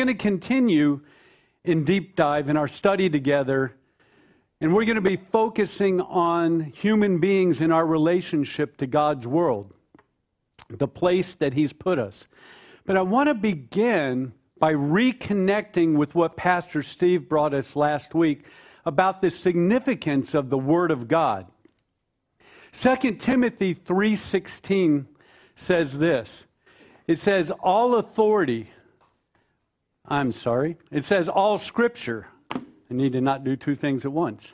going to continue in deep dive in our study together, and we're going to be focusing on human beings in our relationship to God's world, the place that He's put us. But I want to begin by reconnecting with what Pastor Steve brought us last week about the significance of the Word of God. 2 Timothy 3:16 says this. It says all authority I'm sorry. It says all scripture. I need to not do two things at once.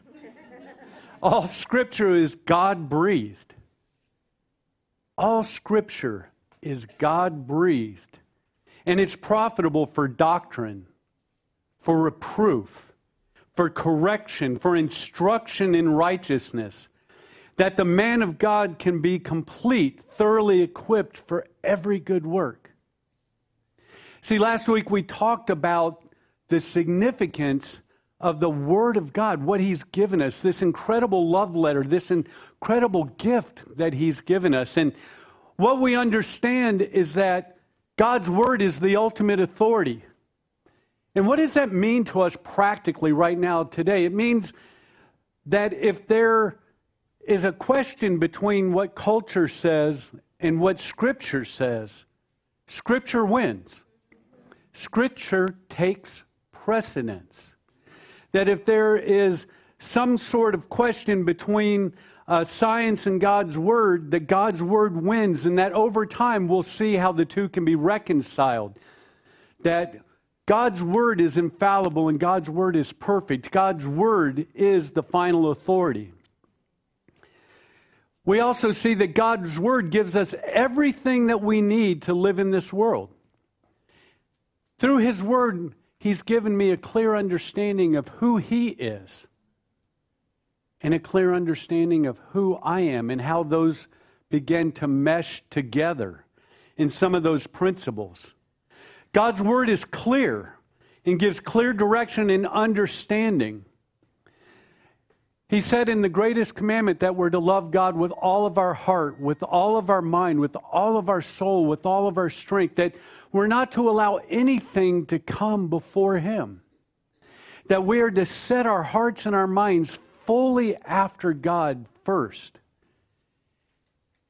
all scripture is God breathed. All scripture is God breathed. And it's profitable for doctrine, for reproof, for correction, for instruction in righteousness, that the man of God can be complete, thoroughly equipped for every good work. See, last week we talked about the significance of the Word of God, what He's given us, this incredible love letter, this incredible gift that He's given us. And what we understand is that God's Word is the ultimate authority. And what does that mean to us practically right now today? It means that if there is a question between what culture says and what Scripture says, Scripture wins. Scripture takes precedence. That if there is some sort of question between uh, science and God's Word, that God's Word wins, and that over time we'll see how the two can be reconciled. That God's Word is infallible and God's Word is perfect. God's Word is the final authority. We also see that God's Word gives us everything that we need to live in this world. Through His Word, He's given me a clear understanding of who He is and a clear understanding of who I am and how those begin to mesh together in some of those principles. God's Word is clear and gives clear direction and understanding. He said in the greatest commandment that we're to love God with all of our heart, with all of our mind, with all of our soul, with all of our strength, that we're not to allow anything to come before Him. That we are to set our hearts and our minds fully after God first.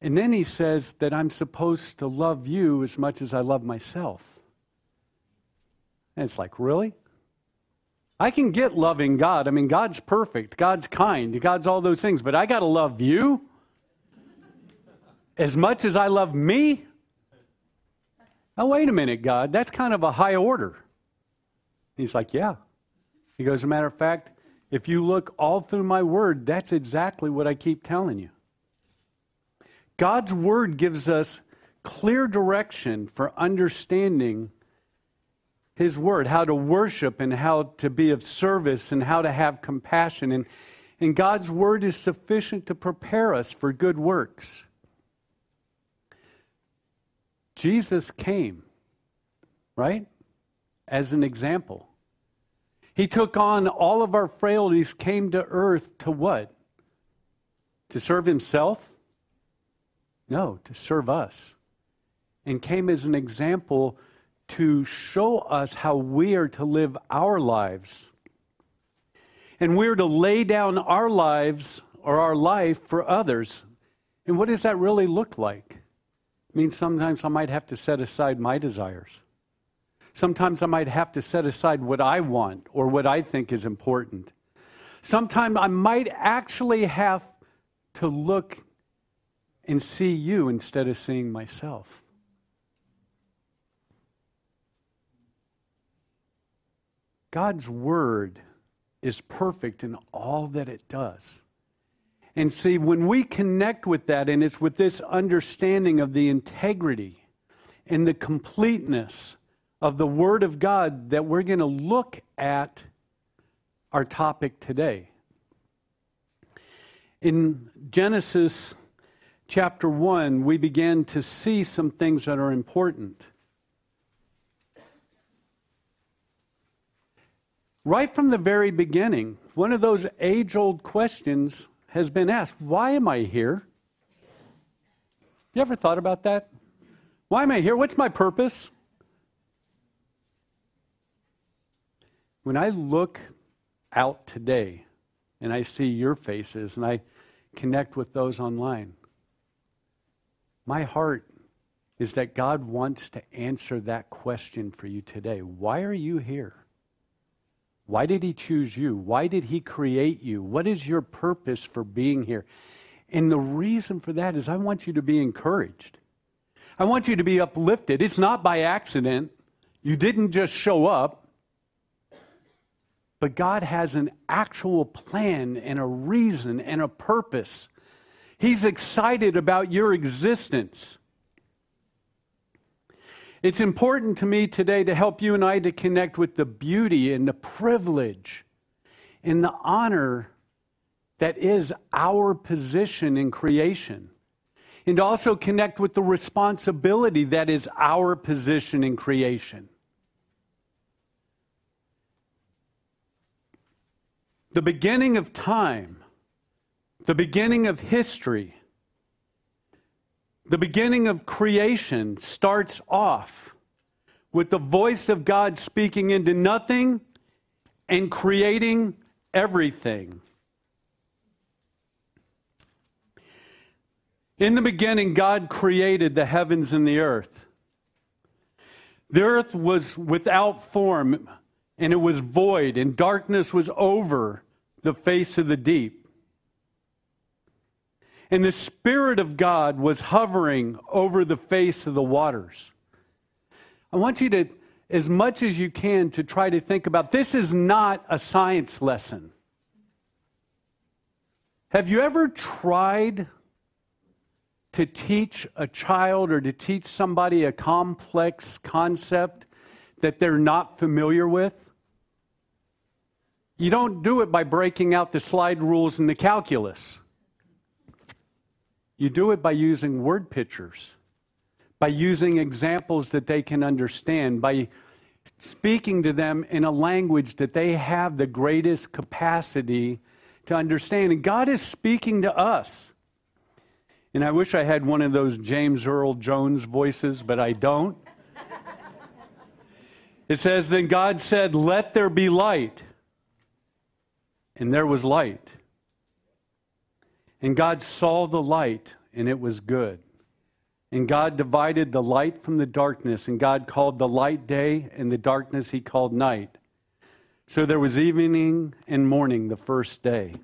And then He says that I'm supposed to love you as much as I love myself. And it's like, really? I can get loving God. I mean, God's perfect, God's kind, God's all those things, but I got to love you as much as I love me. Now, wait a minute, God, that's kind of a high order. He's like, yeah. He goes, as a matter of fact, if you look all through my word, that's exactly what I keep telling you. God's word gives us clear direction for understanding his Word, how to worship and how to be of service and how to have compassion. And, and God's Word is sufficient to prepare us for good works. Jesus came, right? As an example. He took on all of our frailties, came to earth to what? To serve himself? No, to serve us. And came as an example to show us how we are to live our lives. And we're to lay down our lives or our life for others. And what does that really look like? It means sometimes I might have to set aside my desires. Sometimes I might have to set aside what I want or what I think is important. Sometimes I might actually have to look and see you instead of seeing myself. God's Word is perfect in all that it does. And see, when we connect with that, and it's with this understanding of the integrity and the completeness of the Word of God that we're going to look at our topic today. In Genesis chapter 1, we begin to see some things that are important. Right from the very beginning, one of those age old questions has been asked Why am I here? You ever thought about that? Why am I here? What's my purpose? when I look out today and I see your faces and I connect with those online, my heart is that God wants to answer that question for you today. Why are you here? Why did He choose you? Why did He create you? What is your purpose for being here? And the reason for that is I want you to be encouraged. I want you to be uplifted. It's not by accident. You didn't just show up. But God has an actual plan and a reason and a purpose. He's excited about your existence. It's important to me today to help you and I to connect with the beauty and the privilege and the honor that is our position in creation. And also connect with the responsibility that is our position in creation. The beginning of time, the beginning of history, the beginning of creation starts off with the voice of God speaking into nothing and creating everything. In the beginning, God created the heavens and the earth. The earth was without form and it was void, and darkness was over the face of the deep. And the Spirit of God was hovering over the face of the waters. I want you to, as much as you can, to try to think about this is not a science lesson. Have you ever tried to teach a child or to teach somebody a complex concept that they're not familiar with? You don't do it by breaking out the slide rules and the calculus. You do it by using word pictures, by using examples that they can understand, by speaking to them in a language that they have the greatest capacity to understand. And God is speaking to us. And I wish I had one of those James Earl Jones voices, but I don't. It says, Then God said, Let there be light. And there was light. And God saw the light, and it was good. And God divided the light from the darkness, and God called the light day, and the darkness he called night. So there was evening and morning the first day.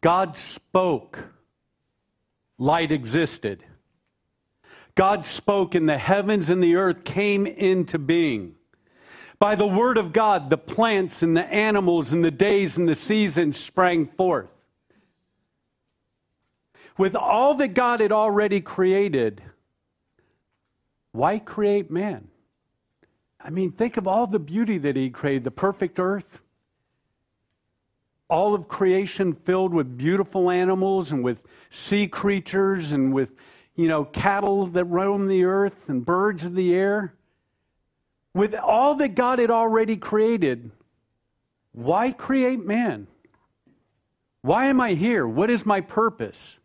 God spoke, light existed. God spoke, and the heavens and the earth came into being. By the word of God, the plants and the animals and the days and the seasons sprang forth. With all that God had already created, why create man? I mean, think of all the beauty that He created the perfect earth, all of creation filled with beautiful animals and with sea creatures and with, you know, cattle that roam the earth and birds of the air with all that God had already created, why create man? Why am I here? What is my purpose?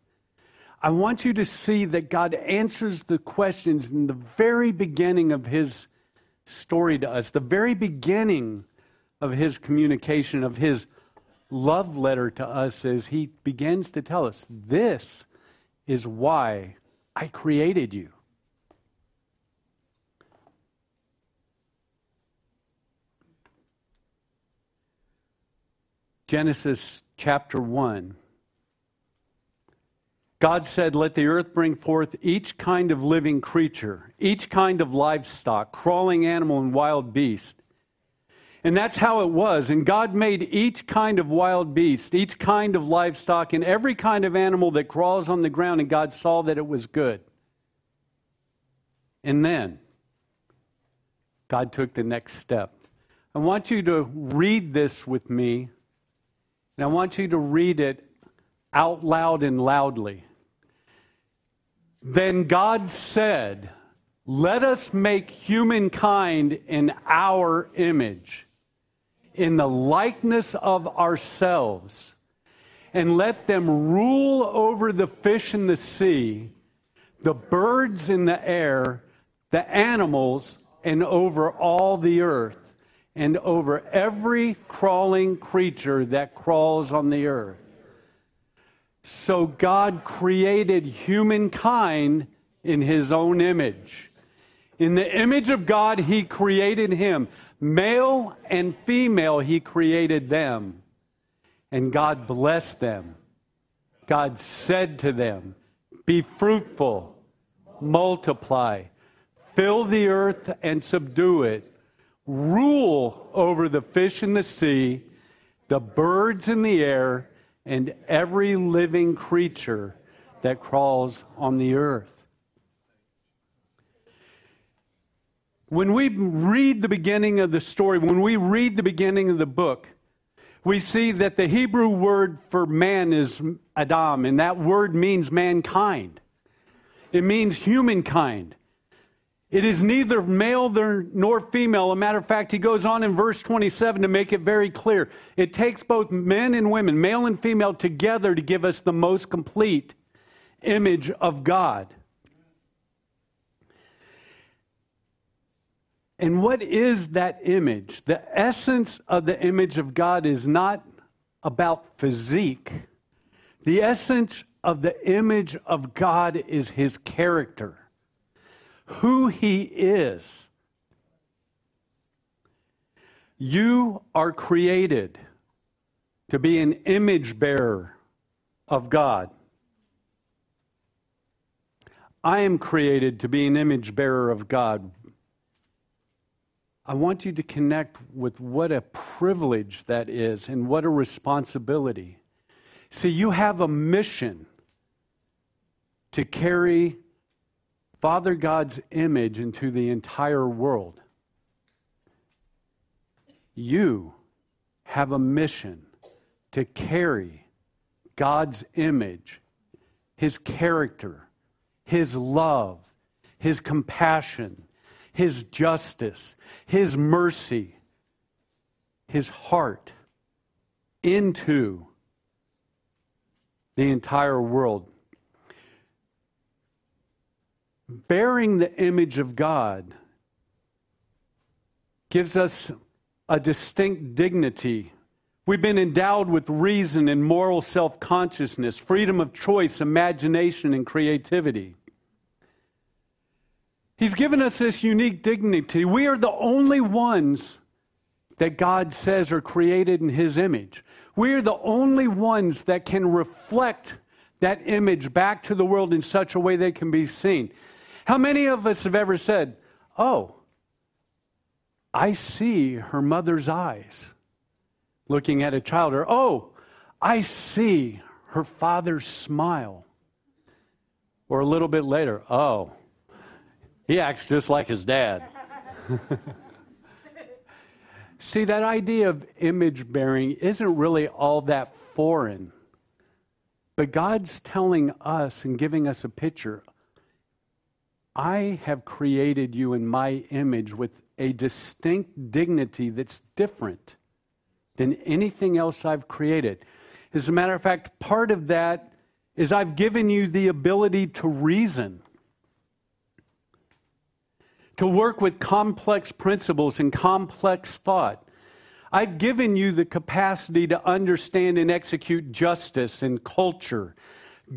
I want you to see that God answers the questions in the very beginning of his story to us, the very beginning of his communication, of his love letter to us, as he begins to tell us, This is why I created you. Genesis chapter 1. God said, Let the earth bring forth each kind of living creature, each kind of livestock, crawling animal, and wild beast. And that's how it was. And God made each kind of wild beast, each kind of livestock, and every kind of animal that crawls on the ground, and God saw that it was good. And then God took the next step. I want you to read this with me and I want you to read it out loud and loudly. Then God said, Let us make humankind in our image, in the likeness of ourselves, and let them rule over the fish in the sea, the birds in the air, the animals and over all the earth and over every crawling creature that crawls on the earth. So God created humankind in his own image. In the image of God, he created him. Male and female, he created them. And God blessed them. God said to them, Be fruitful, multiply, fill the earth and subdue it, rule over the fish in the sea, the birds in the air, and every living creature that crawls on the earth. When we read the beginning of the story, when we read the beginning of the book, we see that the Hebrew word for man is Adam, and that word means mankind. It means humankind. It is neither male nor female. A matter of fact, he goes on in verse 27 to make it very clear. It takes both men and women, male and female, together to give us the most complete image of God. And what is that image? The essence of the image of God is not about physique. The essence of the image of God is his character, who he is. You are created to be an image bearer of God. I am created to be an image bearer of God. I want you to connect with what a privilege that is and what a responsibility. See, you have a mission to carry Father God's image into the entire world. You have a mission to carry God's image, His character, His love, His compassion, his justice, His mercy, His heart into the entire world. Bearing the image of God gives us a distinct dignity. We've been endowed with reason and moral self consciousness, freedom of choice, imagination, and creativity. He's given us this unique dignity. We are the only ones that God says are created in His image. We are the only ones that can reflect that image back to the world in such a way that can be seen. How many of us have ever said, Oh, I see her mother's eyes looking at a child, or Oh, I see her father's smile. Or a little bit later, Oh, he acts just like his dad. See, that idea of image bearing isn't really all that foreign. But God's telling us and giving us a picture I have created you in my image with a distinct dignity that's different than anything else I've created. As a matter of fact, part of that is I've given you the ability to reason to work with complex principles and complex thought. I've given you the capacity to understand and execute justice and culture,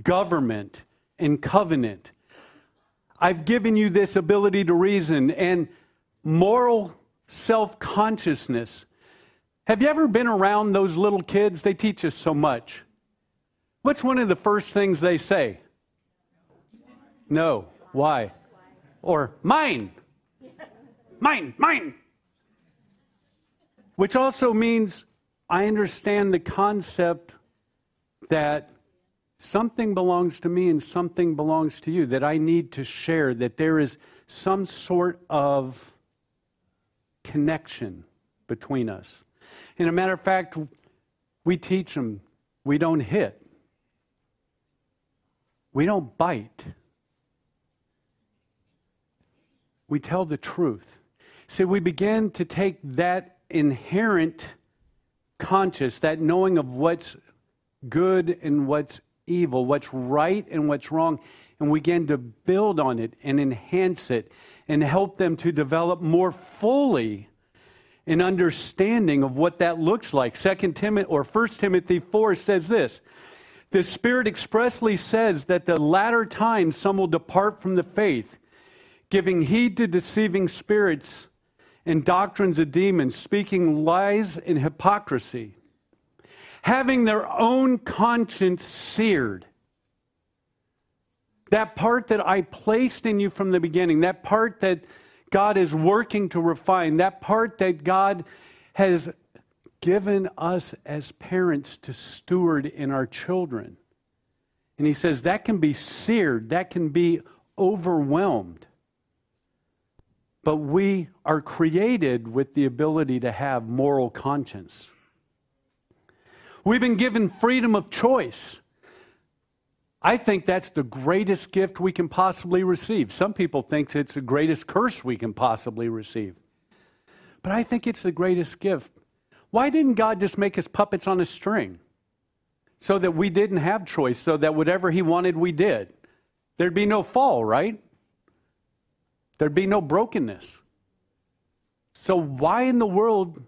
government and covenant. I've given you this ability to reason and moral self consciousness. Have you ever been around those little kids? They teach us so much. What's one of the first things they say? No. Why? Or mine mine, mine. Which also means I understand the concept that something belongs to me and something belongs to you, that I need to share, that there is some sort of connection between us. And a matter of fact, we teach them we don't hit, we don't bite, we tell the truth. So we begin to take that inherent conscious, that knowing of what's good and what's evil, what's right and what's wrong, and we begin to build on it and enhance it and help them to develop more fully an understanding of what that looks like. Second Timothy or First Timothy 4 says this. The Spirit expressly says that the latter times some will depart from the faith, giving heed to deceiving spirits and doctrines of demons, speaking lies and hypocrisy, having their own conscience seared. That part that I placed in you from the beginning, that part that God is working to refine, that part that God has given us as parents to steward in our children. And he says that can be seared, that can be overwhelmed. But we are created with the ability to have moral conscience. We've been given freedom of choice. I think that's the greatest gift we can possibly receive. Some people think it's the greatest curse we can possibly receive. But I think it's the greatest gift. Why didn't God just make us puppets on a string? So that we didn't have choice, so that whatever He wanted, we did. There'd be no fall, right? There'd be no brokenness. So, why in the world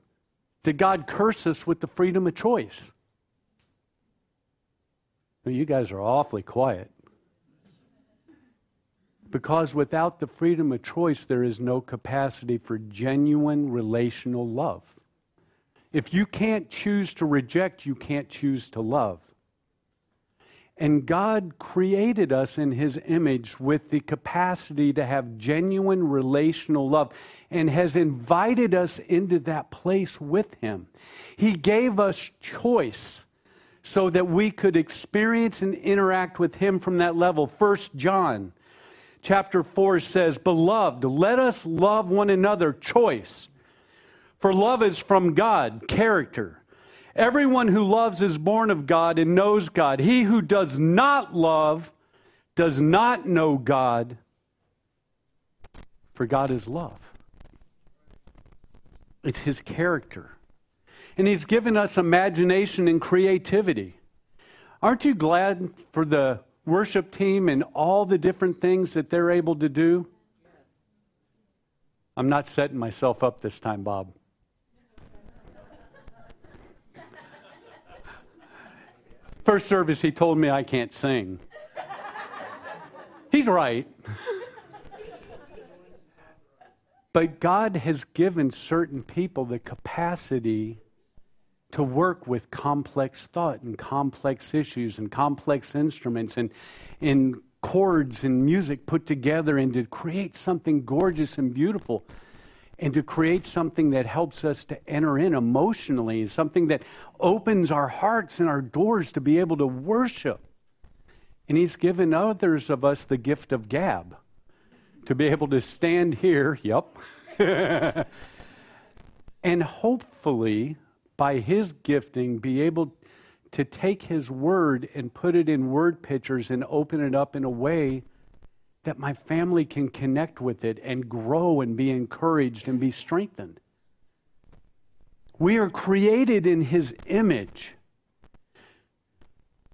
did God curse us with the freedom of choice? You guys are awfully quiet. Because without the freedom of choice, there is no capacity for genuine relational love. If you can't choose to reject, you can't choose to love. And God created us in His image with the capacity to have genuine relational love and has invited us into that place with Him. He gave us choice so that we could experience and interact with him from that level. First John chapter 4 says, "Beloved, let us love one another, choice. For love is from God, character. Everyone who loves is born of God and knows God. He who does not love does not know God, for God is love." It's his character and He's given us imagination and creativity. Aren't you glad for the worship team and all the different things that they're able to do? I'm not setting myself up this time, Bob. First service, he told me I can't sing. He's right. but God has given certain people the capacity to work with complex thought and complex issues and complex instruments and in chords and music put together and to create something gorgeous and beautiful and to create something that helps us to enter in emotionally, something that opens our hearts and our doors to be able to worship. And He's given others of us the gift of gab to be able to stand here, yep, and hopefully by his gifting, be able to take his word and put it in word pictures and open it up in a way that my family can connect with it and grow and be encouraged and be strengthened. We are created in his image.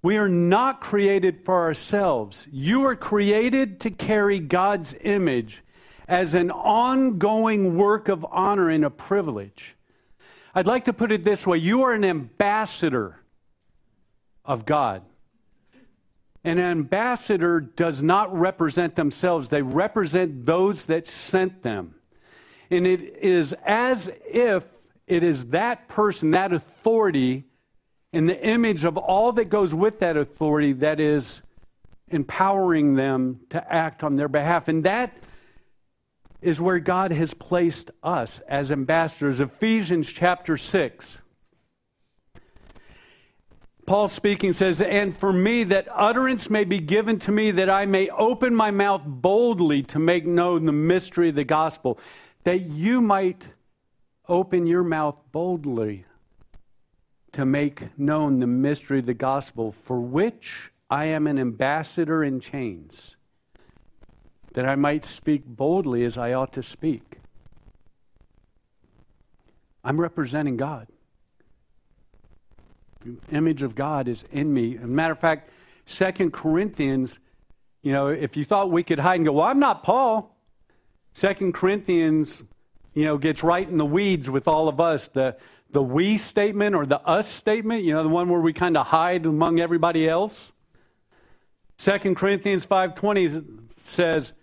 We are not created for ourselves. You are created to carry God's image as an ongoing work of honor and a privilege. I'd like to put it this way you are an ambassador of God. An ambassador does not represent themselves, they represent those that sent them. And it is as if it is that person, that authority, and the image of all that goes with that authority that is empowering them to act on their behalf. And that is where God has placed us as ambassadors. Ephesians chapter 6. Paul speaking says, And for me, that utterance may be given to me, that I may open my mouth boldly to make known the mystery of the gospel, that you might open your mouth boldly to make known the mystery of the gospel, for which I am an ambassador in chains that I might speak boldly as I ought to speak. I'm representing God. The image of God is in me. As a matter of fact, Second Corinthians, you know, if you thought we could hide and go, well, I'm not Paul. Second Corinthians, you know, gets right in the weeds with all of us. The the we statement or the us statement, you know, the one where we kind of hide among everybody else. Second Corinthians 5:20 says,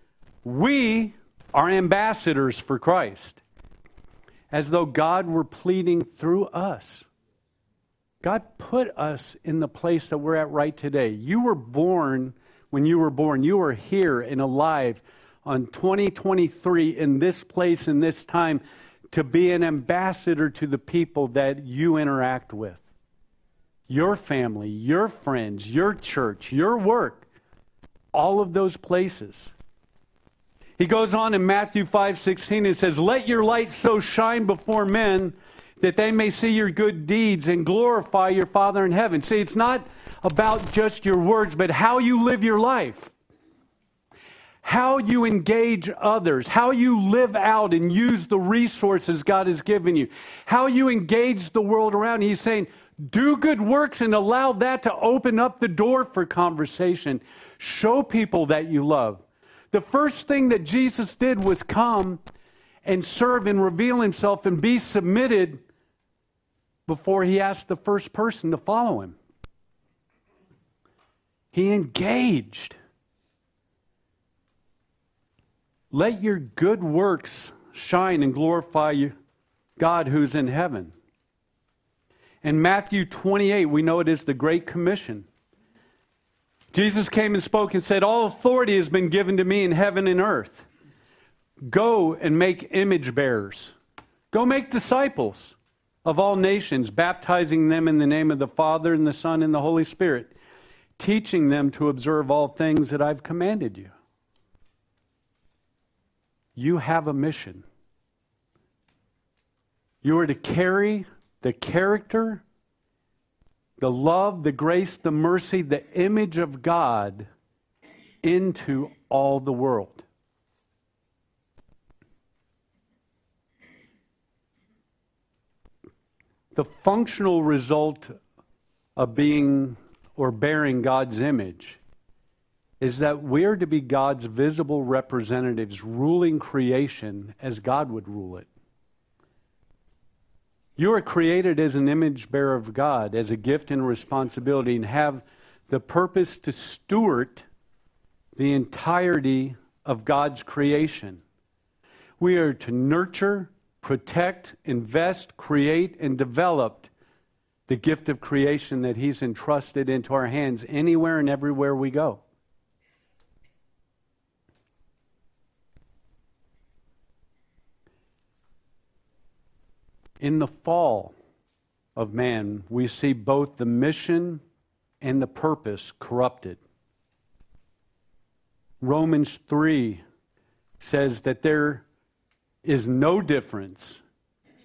"We are ambassadors for Christ." As though God were pleading through us. God put us in the place that we're at right today. You were born when you were born. You are here and alive on 2023 in this place in this time to be an ambassador to the people that you interact with. Your family, your friends, your church, your work, all of those places. He goes on in Matthew 5:16 and says, "Let your light so shine before men that they may see your good deeds and glorify your Father in heaven." See, it's not about just your words, but how you live your life how you engage others, how you live out and use the resources God has given you, how you engage the world around. He's saying, do good works and allow that to open up the door for conversation. Show people that you love. The first thing that Jesus did was come and serve and reveal himself and be submitted before he asked the first person to follow him. He engaged. Let your good works shine and glorify God who's in heaven. In Matthew 28, we know it is the Great Commission. Jesus came and spoke and said, All authority has been given to me in heaven and earth. Go and make image bearers. Go make disciples of all nations, baptizing them in the name of the Father and the Son and the Holy Spirit, teaching them to observe all things that I've commanded you. You have a mission. You are to carry the character, the love, the grace, the mercy, the image of God into all the world. The functional result of being or bearing God's image is that we're to be God's visible representatives, ruling creation as God would rule it. You are created as an image bearer of God, as a gift and a responsibility, and have the purpose to steward the entirety of God's creation. We are to nurture, protect, invest, create, and develop the gift of creation that He's entrusted into our hands anywhere and everywhere we go. In the fall of man, we see both the mission and the purpose corrupted. Romans 3 says that there is no difference,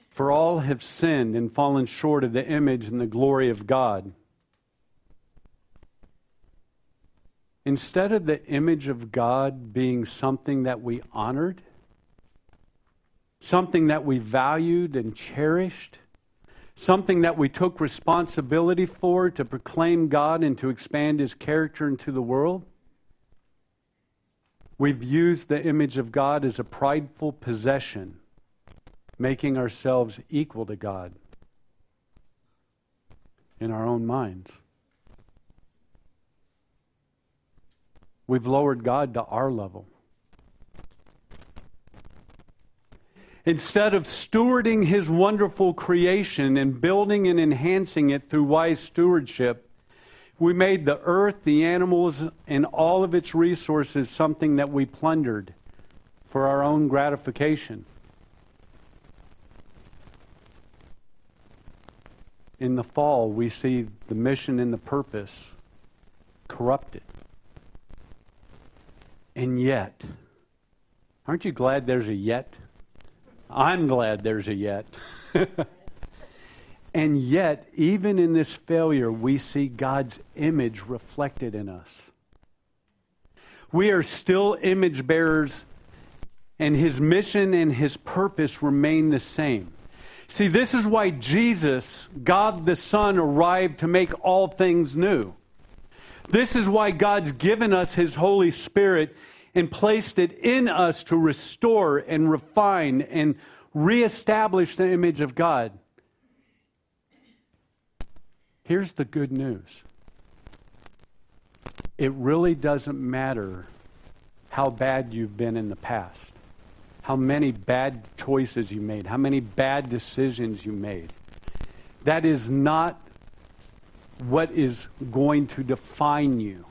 for all have sinned and fallen short of the image and the glory of God. Instead of the image of God being something that we honored, something that we valued and cherished, something that we took responsibility for to proclaim God and to expand His character into the world. We've used the image of God as a prideful possession, making ourselves equal to God in our own minds. We've lowered God to our level. Instead of stewarding his wonderful creation and building and enhancing it through wise stewardship, we made the earth, the animals, and all of its resources something that we plundered for our own gratification. In the fall, we see the mission and the purpose corrupted. And yet, aren't you glad there's a yet? I'm glad there's a yet. and yet, even in this failure, we see God's image reflected in us. We are still image bearers, and his mission and his purpose remain the same. See, this is why Jesus, God the Son, arrived to make all things new. This is why God's given us His Holy Spirit and placed it in us to restore and refine and reestablish the image of God. Here's the good news it really doesn't matter how bad you've been in the past, how many bad choices you made, how many bad decisions you made. That is not what is going to define you.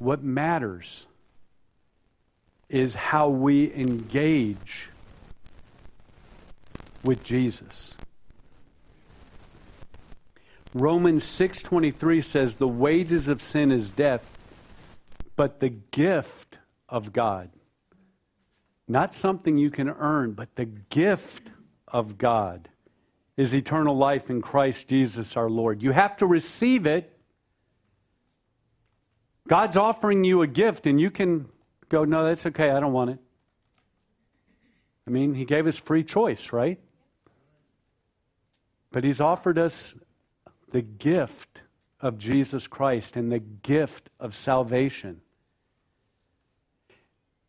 What matters is how we engage with Jesus. Romans 6:23 says the wages of sin is death, but the gift of God. Not something you can earn, but the gift of God is eternal life in Christ Jesus our Lord. You have to receive it. God's offering you a gift, and you can go, No, that's okay, I don't want it. I mean, He gave us free choice, right? But He's offered us the gift of Jesus Christ and the gift of salvation.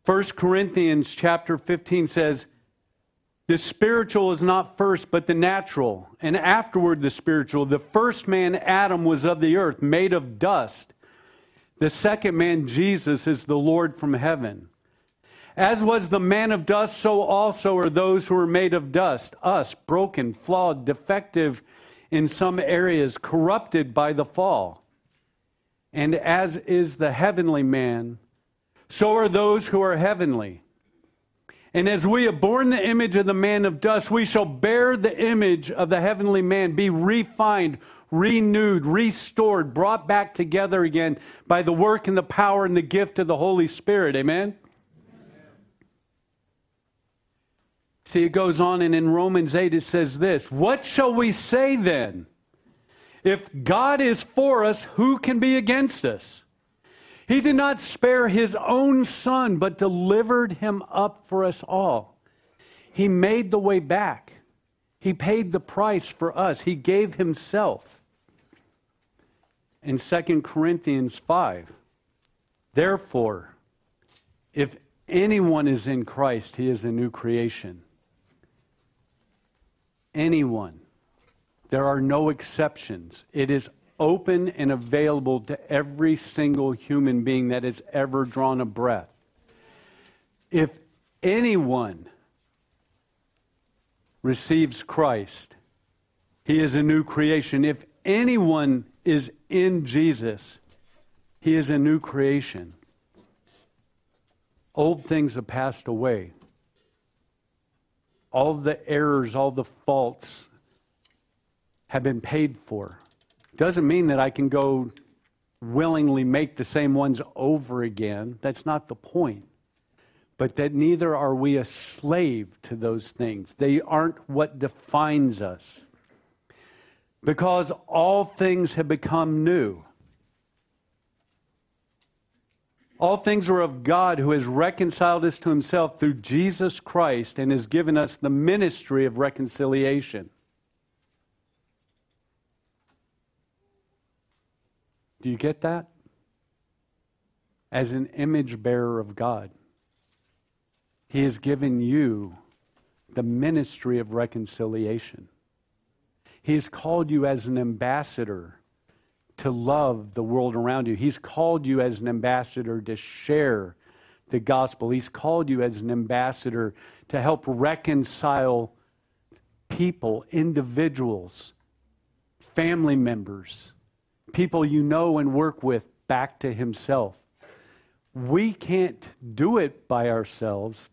1 Corinthians chapter 15 says, The spiritual is not first, but the natural, and afterward the spiritual. The first man, Adam, was of the earth, made of dust. The second man, Jesus, is the Lord from heaven. As was the man of dust, so also are those who are made of dust, us, broken, flawed, defective, in some areas corrupted by the fall. And as is the heavenly man, so are those who are heavenly. And as we have borne the image of the man of dust, we shall bear the image of the heavenly man, be refined, renewed, restored, brought back together again by the work and the power and the gift of the Holy Spirit. Amen? See, it goes on, and in Romans 8 it says this What shall we say then? If God is for us, who can be against us? He did not spare his own son, but delivered him up for us all. He made the way back. He paid the price for us. He gave himself. In 2 Corinthians 5, therefore, if anyone is in Christ, he is a new creation anyone. There are no exceptions. It is open and available to every single human being that has ever drawn a breath. If anyone receives Christ, he is a new creation. If anyone is in Jesus, he is a new creation. Old things have passed away all the errors, all the faults have been paid for. Doesn't mean that I can go willingly make the same ones over again. That's not the point. But that neither are we a slave to those things. They aren't what defines us. Because all things have become new. All things are of God who has reconciled us to himself through Jesus Christ and has given us the ministry of reconciliation. Do you get that? As an image bearer of God, He has given you the ministry of reconciliation. He has called you as an ambassador to love the world around you. He's called you as an ambassador to share the gospel. He's called you as an ambassador to help reconcile people, individuals, family members, people you know and work with back to Himself. We can't do it by ourselves,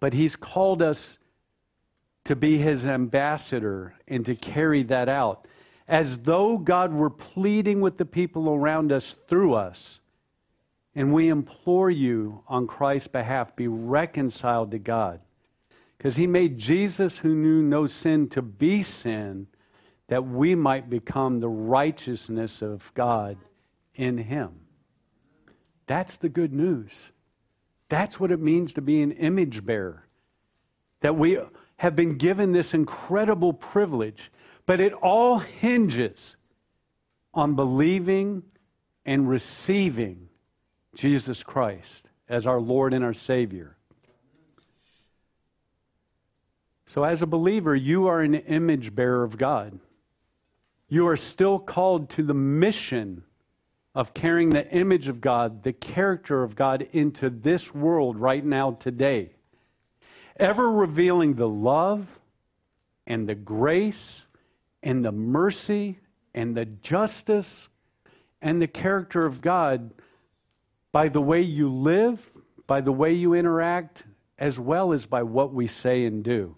but He's called us to be His ambassador and to carry that out as though God were pleading with the people around us through us. And we implore you on Christ's behalf be reconciled to God. Because he made Jesus, who knew no sin, to be sin, that we might become the righteousness of God in him. That's the good news. That's what it means to be an image bearer. That we have been given this incredible privilege but it all hinges on believing and receiving Jesus Christ as our Lord and our Savior. So, as a believer, you are an image bearer of God. You are still called to the mission of carrying the image of God, the character of God into this world right now, today. Ever revealing the love and the grace and the mercy and the justice and the character of God by the way you live, by the way you interact, as well as by what we say and do.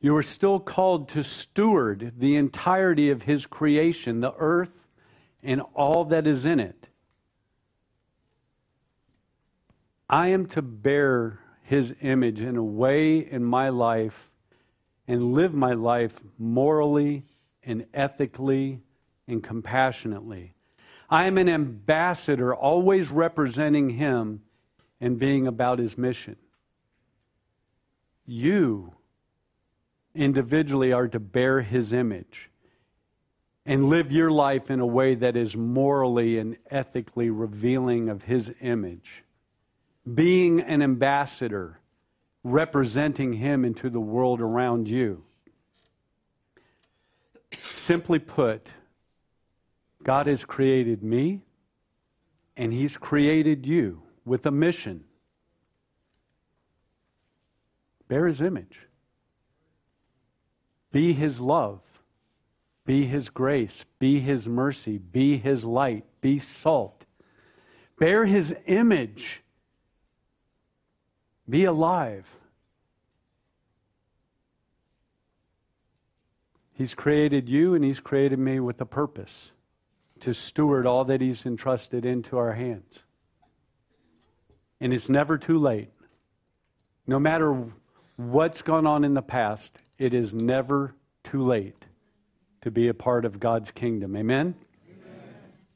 You are still called to steward the entirety of His creation, the earth, and all that is in it. I am to bear His image in a way in my life and live my life morally and ethically and compassionately. I am an ambassador, always representing Him and being about His mission. You individually are to bear His image and live your life in a way that is morally and ethically revealing of His image. Being an ambassador, representing Him into the world around you. Simply put, God has created me and He's created you with a mission. Bear His image. Be His love. Be His grace. Be His mercy. Be His light. Be salt. Bear His image. Be alive. He's created you and He's created me with a purpose to steward all that He's entrusted into our hands. And it's never too late. No matter what's gone on in the past, it is never too late to be a part of God's kingdom. Amen?